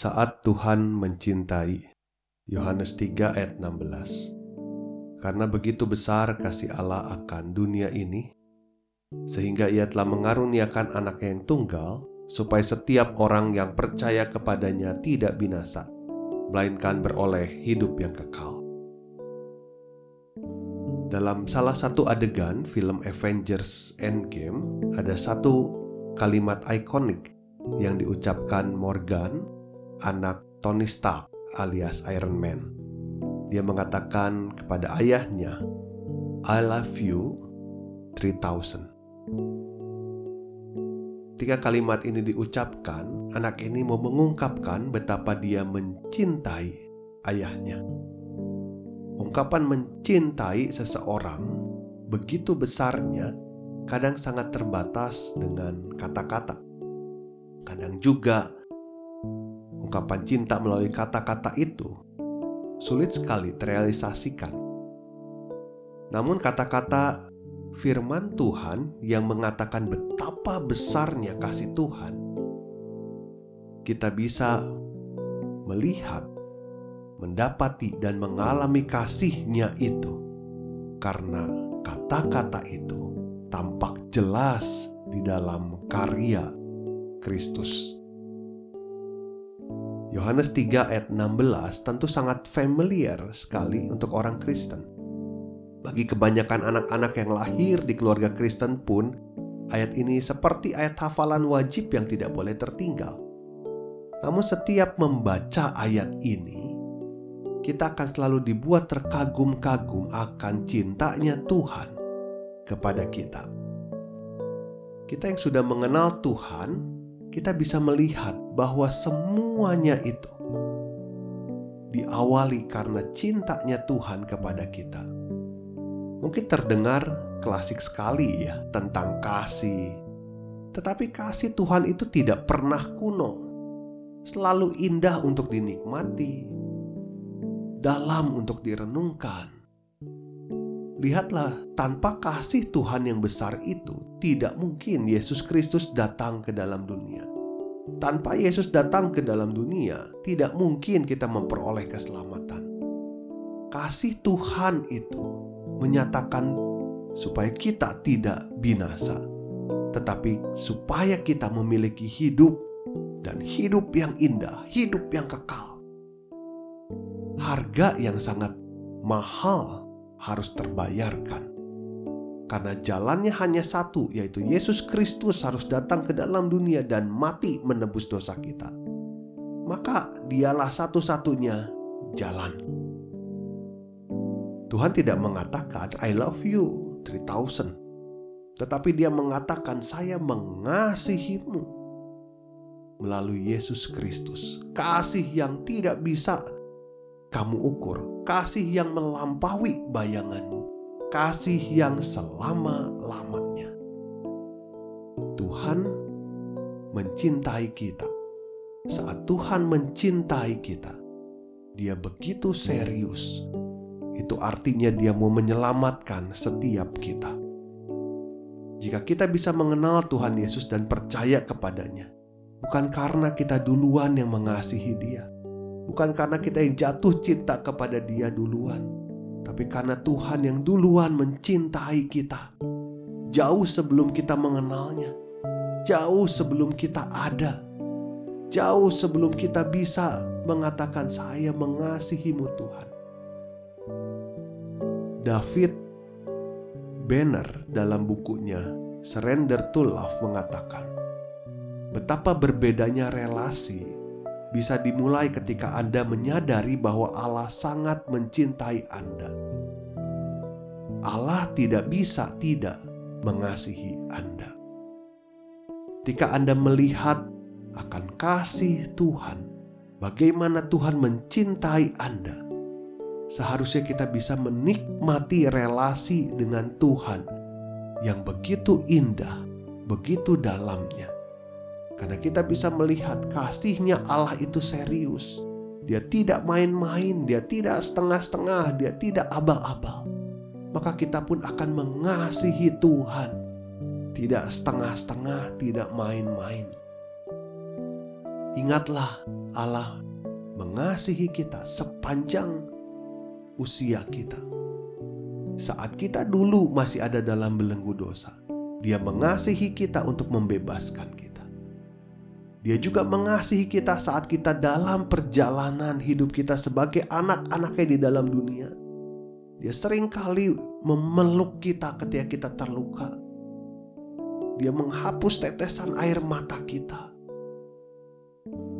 Saat Tuhan mencintai Yohanes 3 ayat 16 Karena begitu besar kasih Allah akan dunia ini sehingga ia telah mengaruniakan anak yang tunggal supaya setiap orang yang percaya kepadanya tidak binasa melainkan beroleh hidup yang kekal. Dalam salah satu adegan film Avengers Endgame ada satu kalimat ikonik yang diucapkan Morgan anak Tony Stark alias Iron Man. Dia mengatakan kepada ayahnya, I love you 3000. Ketika kalimat ini diucapkan, anak ini mau mengungkapkan betapa dia mencintai ayahnya. Ungkapan mencintai seseorang begitu besarnya kadang sangat terbatas dengan kata-kata. Kadang juga ungkapan cinta melalui kata-kata itu sulit sekali terrealisasikan. Namun kata-kata firman Tuhan yang mengatakan betapa besarnya kasih Tuhan, kita bisa melihat, mendapati dan mengalami kasihnya itu karena kata-kata itu tampak jelas di dalam karya Kristus. Yohanes 3 ayat 16 tentu sangat familiar sekali untuk orang Kristen. Bagi kebanyakan anak-anak yang lahir di keluarga Kristen pun, ayat ini seperti ayat hafalan wajib yang tidak boleh tertinggal. Namun setiap membaca ayat ini, kita akan selalu dibuat terkagum-kagum akan cintanya Tuhan kepada kita. Kita yang sudah mengenal Tuhan, kita bisa melihat bahwa semuanya itu diawali karena cintanya Tuhan kepada kita. Mungkin terdengar klasik sekali ya tentang kasih. Tetapi kasih Tuhan itu tidak pernah kuno. Selalu indah untuk dinikmati. Dalam untuk direnungkan Lihatlah, tanpa kasih Tuhan yang besar itu, tidak mungkin Yesus Kristus datang ke dalam dunia. Tanpa Yesus datang ke dalam dunia, tidak mungkin kita memperoleh keselamatan. Kasih Tuhan itu menyatakan supaya kita tidak binasa, tetapi supaya kita memiliki hidup dan hidup yang indah, hidup yang kekal. Harga yang sangat mahal harus terbayarkan. Karena jalannya hanya satu, yaitu Yesus Kristus harus datang ke dalam dunia dan mati menebus dosa kita. Maka dialah satu-satunya jalan. Tuhan tidak mengatakan I love you 3000. Tetapi dia mengatakan saya mengasihimu melalui Yesus Kristus. Kasih yang tidak bisa kamu ukur kasih yang melampaui bayanganmu, kasih yang selama-lamanya. Tuhan mencintai kita. Saat Tuhan mencintai kita, Dia begitu serius. Itu artinya Dia mau menyelamatkan setiap kita. Jika kita bisa mengenal Tuhan Yesus dan percaya kepadanya, bukan karena kita duluan yang mengasihi Dia, Bukan karena kita yang jatuh cinta kepada Dia duluan, tapi karena Tuhan yang duluan mencintai kita. Jauh sebelum kita mengenalnya, jauh sebelum kita ada, jauh sebelum kita bisa mengatakan, "Saya mengasihimu, Tuhan." David Banner dalam bukunya Surrender to Love mengatakan, betapa berbedanya relasi bisa dimulai ketika Anda menyadari bahwa Allah sangat mencintai Anda. Allah tidak bisa tidak mengasihi Anda. Ketika Anda melihat akan kasih Tuhan, bagaimana Tuhan mencintai Anda, seharusnya kita bisa menikmati relasi dengan Tuhan yang begitu indah, begitu dalamnya. Karena kita bisa melihat kasihnya Allah itu serius. Dia tidak main-main, dia tidak setengah-setengah, dia tidak abal-abal. Maka kita pun akan mengasihi Tuhan. Tidak setengah-setengah, tidak main-main. Ingatlah Allah mengasihi kita sepanjang usia kita. Saat kita dulu masih ada dalam belenggu dosa, Dia mengasihi kita untuk membebaskan kita. Dia juga mengasihi kita saat kita dalam perjalanan hidup kita sebagai anak-anaknya di dalam dunia. Dia sering kali memeluk kita ketika kita terluka. Dia menghapus tetesan air mata kita.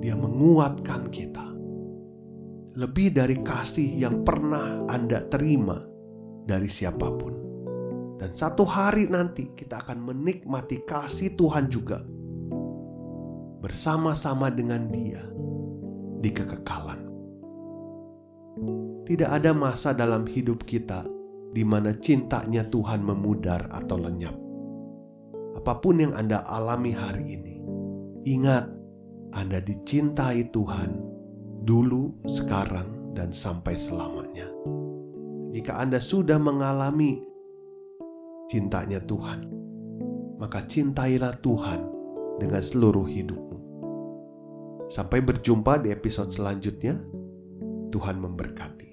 Dia menguatkan kita lebih dari kasih yang pernah Anda terima dari siapa pun. Dan satu hari nanti kita akan menikmati kasih Tuhan juga bersama-sama dengan Dia di kekekalan. Tidak ada masa dalam hidup kita di mana cintanya Tuhan memudar atau lenyap. Apa pun yang Anda alami hari ini, ingat Anda dicintai Tuhan dulu, sekarang, dan sampai selamanya. Jika Anda sudah mengalami cintanya Tuhan, maka cintailah Tuhan dengan seluruh hidupmu. Sampai berjumpa di episode selanjutnya. Tuhan memberkati.